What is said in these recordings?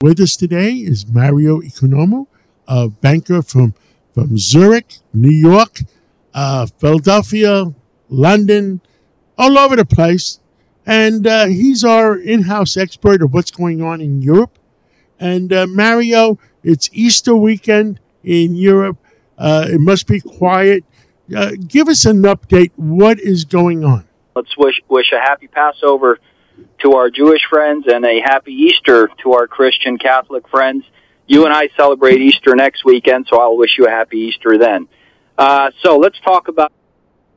With us today is Mario Economou, a banker from, from Zurich, New York, uh, Philadelphia, London, all over the place. And uh, he's our in house expert of what's going on in Europe. And uh, Mario, it's Easter weekend in Europe. Uh, it must be quiet. Uh, give us an update. What is going on? Let's wish, wish a happy Passover to our Jewish friends and a happy Easter to our Christian Catholic friends. You and I celebrate Easter next weekend, so I'll wish you a happy Easter then. Uh, so let's talk about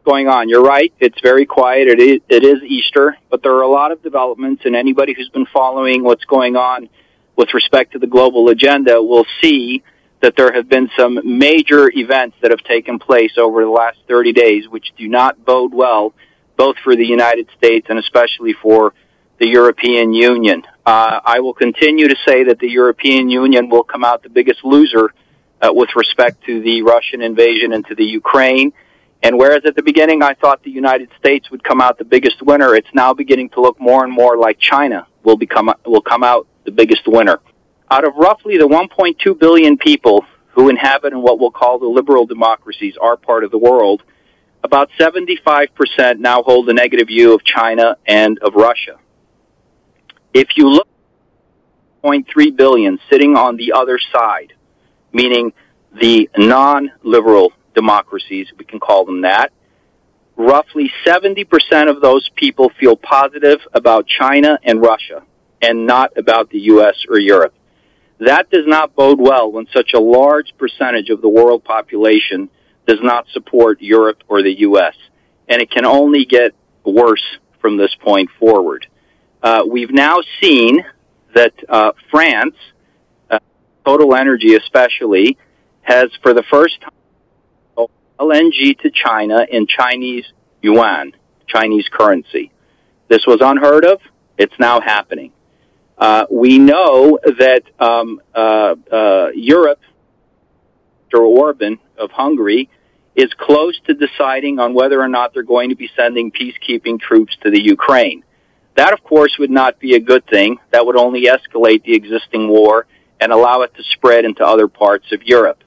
going on. You're right. It's very quiet. It is, it is Easter, but there are a lot of developments, and anybody who's been following what's going on with respect to the global agenda will see that there have been some major events that have taken place over the last 30 days, which do not bode well, both for the United States and especially for the European Union. Uh, I will continue to say that the European Union will come out the biggest loser uh, with respect to the Russian invasion into the Ukraine. And whereas at the beginning I thought the United States would come out the biggest winner, it's now beginning to look more and more like China will become will come out the biggest winner. Out of roughly the 1.2 billion people who inhabit in what we'll call the liberal democracies, our part of the world, about 75% now hold a negative view of China and of Russia. If you look 0.3 billion sitting on the other side, meaning the non-liberal democracies, we can call them that, roughly 70% of those people feel positive about China and Russia and not about the US or Europe. That does not bode well when such a large percentage of the world population does not support Europe or the US. And it can only get worse from this point forward. Uh, we've now seen that uh, France, uh, Total Energy especially, has for the first time LNG to China in Chinese yuan, Chinese currency. This was unheard of. It's now happening. Uh, we know that um, uh, uh, Europe, Mr. Orban of Hungary, is close to deciding on whether or not they're going to be sending peacekeeping troops to the Ukraine. That, of course, would not be a good thing. That would only escalate the existing war and allow it to spread into other parts of Europe.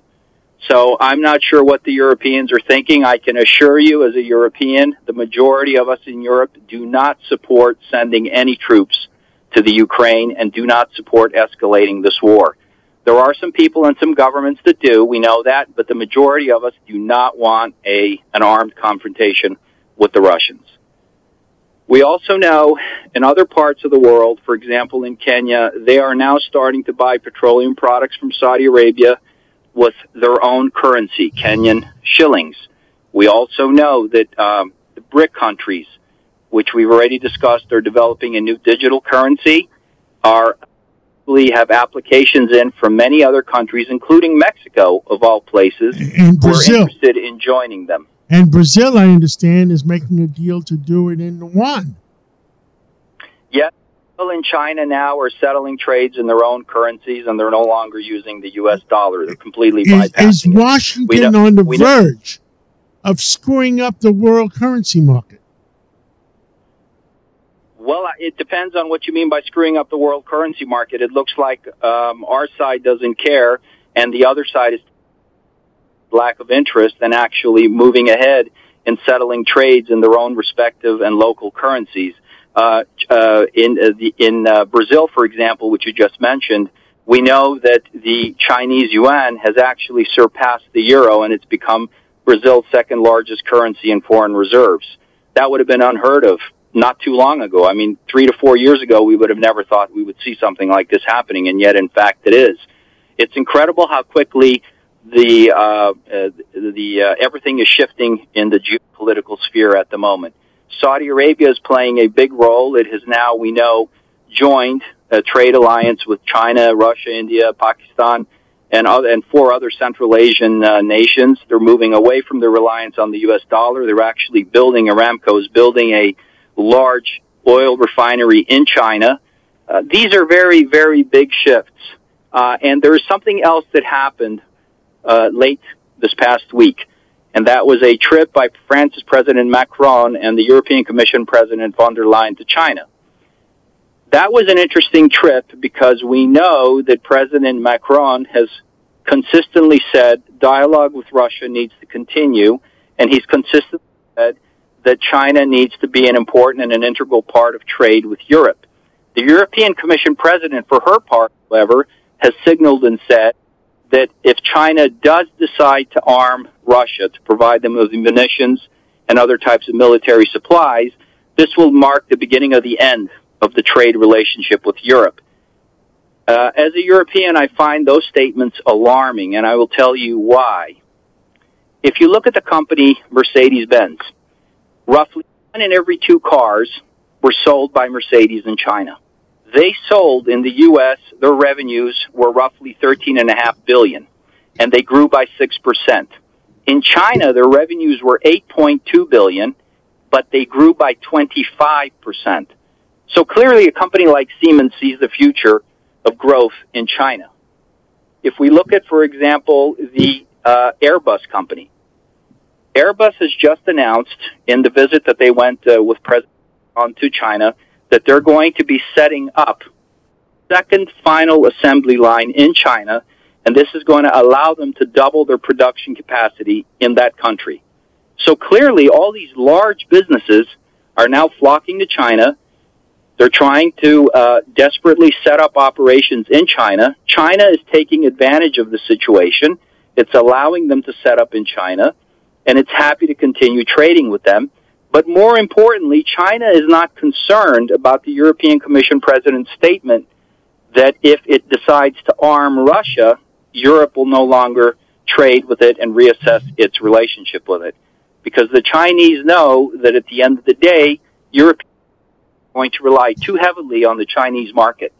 So I'm not sure what the Europeans are thinking. I can assure you, as a European, the majority of us in Europe do not support sending any troops to the Ukraine and do not support escalating this war. There are some people and some governments that do. We know that, but the majority of us do not want a an armed confrontation with the Russians. We also know in other parts of the world, for example in Kenya, they are now starting to buy petroleum products from Saudi Arabia with their own currency, Kenyan shillings. We also know that um, the BRIC countries, which we've already discussed, are developing a new digital currency, are have applications in from many other countries, including Mexico, of all places, and Brazil. who are interested in joining them. And Brazil, I understand, is making a deal to do it in yuan. Yes. Brazil and China now are settling trades in their own currencies, and they're no longer using the U.S. dollar. They're completely is, bypassing Is Washington on the verge of screwing up the world currency market? Well, it depends on what you mean by screwing up the world currency market. It looks like um, our side doesn't care, and the other side is lack of interest and actually moving ahead in settling trades in their own respective and local currencies. Uh, uh, in uh, the, in uh, Brazil, for example, which you just mentioned, we know that the Chinese yuan has actually surpassed the euro and it's become Brazil's second largest currency in foreign reserves. That would have been unheard of not too long ago. I mean, three to four years ago, we would have never thought we would see something like this happening, and yet, in fact, it is. It's incredible how quickly the uh, the uh, everything is shifting in the geopolitical sphere at the moment. Saudi Arabia is playing a big role. It has now, we know, joined a trade alliance with China, Russia, India, Pakistan, and other, and four other Central Asian uh, nations. They're moving away from their reliance on the U.S. dollar. They're actually building Aramco is building a large oil refinery in China. Uh, these are very, very big shifts. Uh, and there is something else that happened uh, late this past week, and that was a trip by France's President Macron and the European Commission President von der Leyen to China. that was an interesting trip because we know that President Macron has consistently said dialogue with Russia needs to continue, and he's consistently said that China needs to be an important and an integral part of trade with Europe. The European Commission president, for her part, however, has signaled and said that if China does decide to arm Russia to provide them with munitions and other types of military supplies, this will mark the beginning of the end of the trade relationship with Europe. Uh, as a European, I find those statements alarming, and I will tell you why. If you look at the company Mercedes Benz, roughly one in every two cars were sold by Mercedes in China. They sold in the U.S. Their revenues were roughly 13.5 billion, and they grew by six percent. In China, their revenues were 8.2 billion, but they grew by 25 percent. So clearly, a company like Siemens sees the future of growth in China. If we look at, for example, the uh, Airbus company, Airbus has just announced in the visit that they went uh, with President on to China that they're going to be setting up second final assembly line in China, and this is going to allow them to double their production capacity in that country. So clearly, all these large businesses are now flocking to China. They're trying to uh, desperately set up operations in China. China is taking advantage of the situation. It's allowing them to set up in China and it's happy to continue trading with them. But more importantly, China is not concerned about the European Commission president's statement that if it decides to arm Russia, Europe will no longer trade with it and reassess its relationship with it. Because the Chinese know that at the end of the day, Europe is going to rely too heavily on the Chinese market.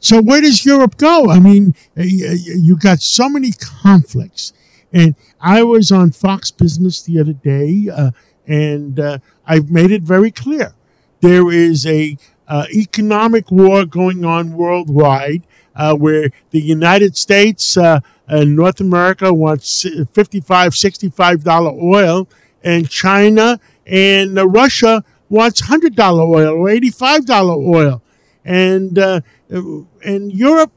So where does Europe go? I mean, you got so many conflicts. And I was on Fox Business the other day, uh, and uh, I've made it very clear there is a uh, economic war going on worldwide, uh, where the United States uh, and North America wants 55 $65 oil, and China and Russia wants $100 oil or $85 oil. And, uh, and Europe,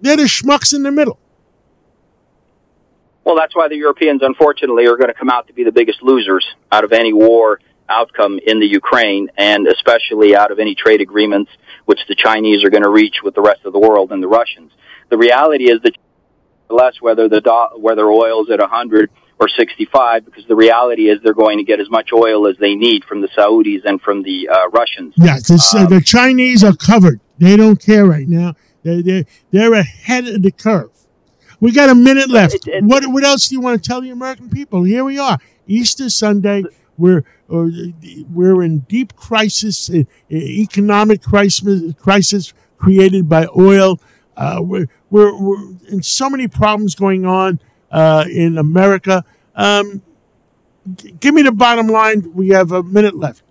they're the schmucks in the middle. Well, that's why the Europeans, unfortunately, are going to come out to be the biggest losers out of any war outcome in the Ukraine, and especially out of any trade agreements which the Chinese are going to reach with the rest of the world and the Russians. The reality is that less whether the do- whether oil's at 100 or 65, because the reality is they're going to get as much oil as they need from the Saudis and from the uh, Russians. Yes, uh, um, the Chinese are covered. They don't care right now. They're, they're, they're ahead of the curve. We got a minute left. It, it, what what else do you want to tell the American people? Here we are, Easter Sunday. We're uh, we're in deep crisis, uh, economic crisis, crisis created by oil. Uh, we're, we're, we're in so many problems going on uh, in America. Um, g- give me the bottom line. We have a minute left.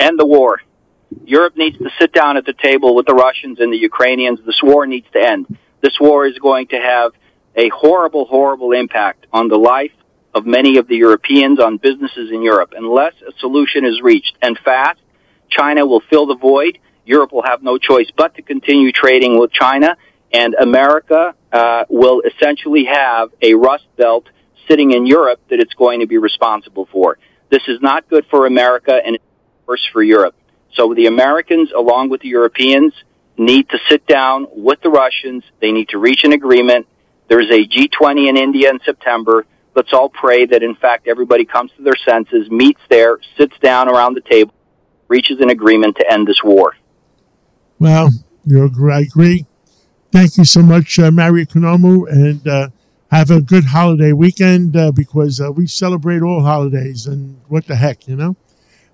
End the war. Europe needs to sit down at the table with the Russians and the Ukrainians. This war needs to end this war is going to have a horrible, horrible impact on the life of many of the Europeans, on businesses in Europe. Unless a solution is reached and fast, China will fill the void. Europe will have no choice but to continue trading with China, and America uh, will essentially have a rust belt sitting in Europe that it's going to be responsible for. This is not good for America, and it's worse for Europe. So the Americans, along with the Europeans, need to sit down with the Russians. They need to reach an agreement. There's a G20 in India in September. Let's all pray that, in fact, everybody comes to their senses, meets there, sits down around the table, reaches an agreement to end this war. Well, you I agree. Thank you so much, uh, Mario Economou, and uh, have a good holiday weekend uh, because uh, we celebrate all holidays, and what the heck, you know?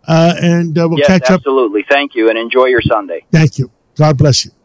Uh, and uh, we'll yes, catch absolutely. up. Absolutely. Thank you, and enjoy your Sunday. Thank you. claro para si.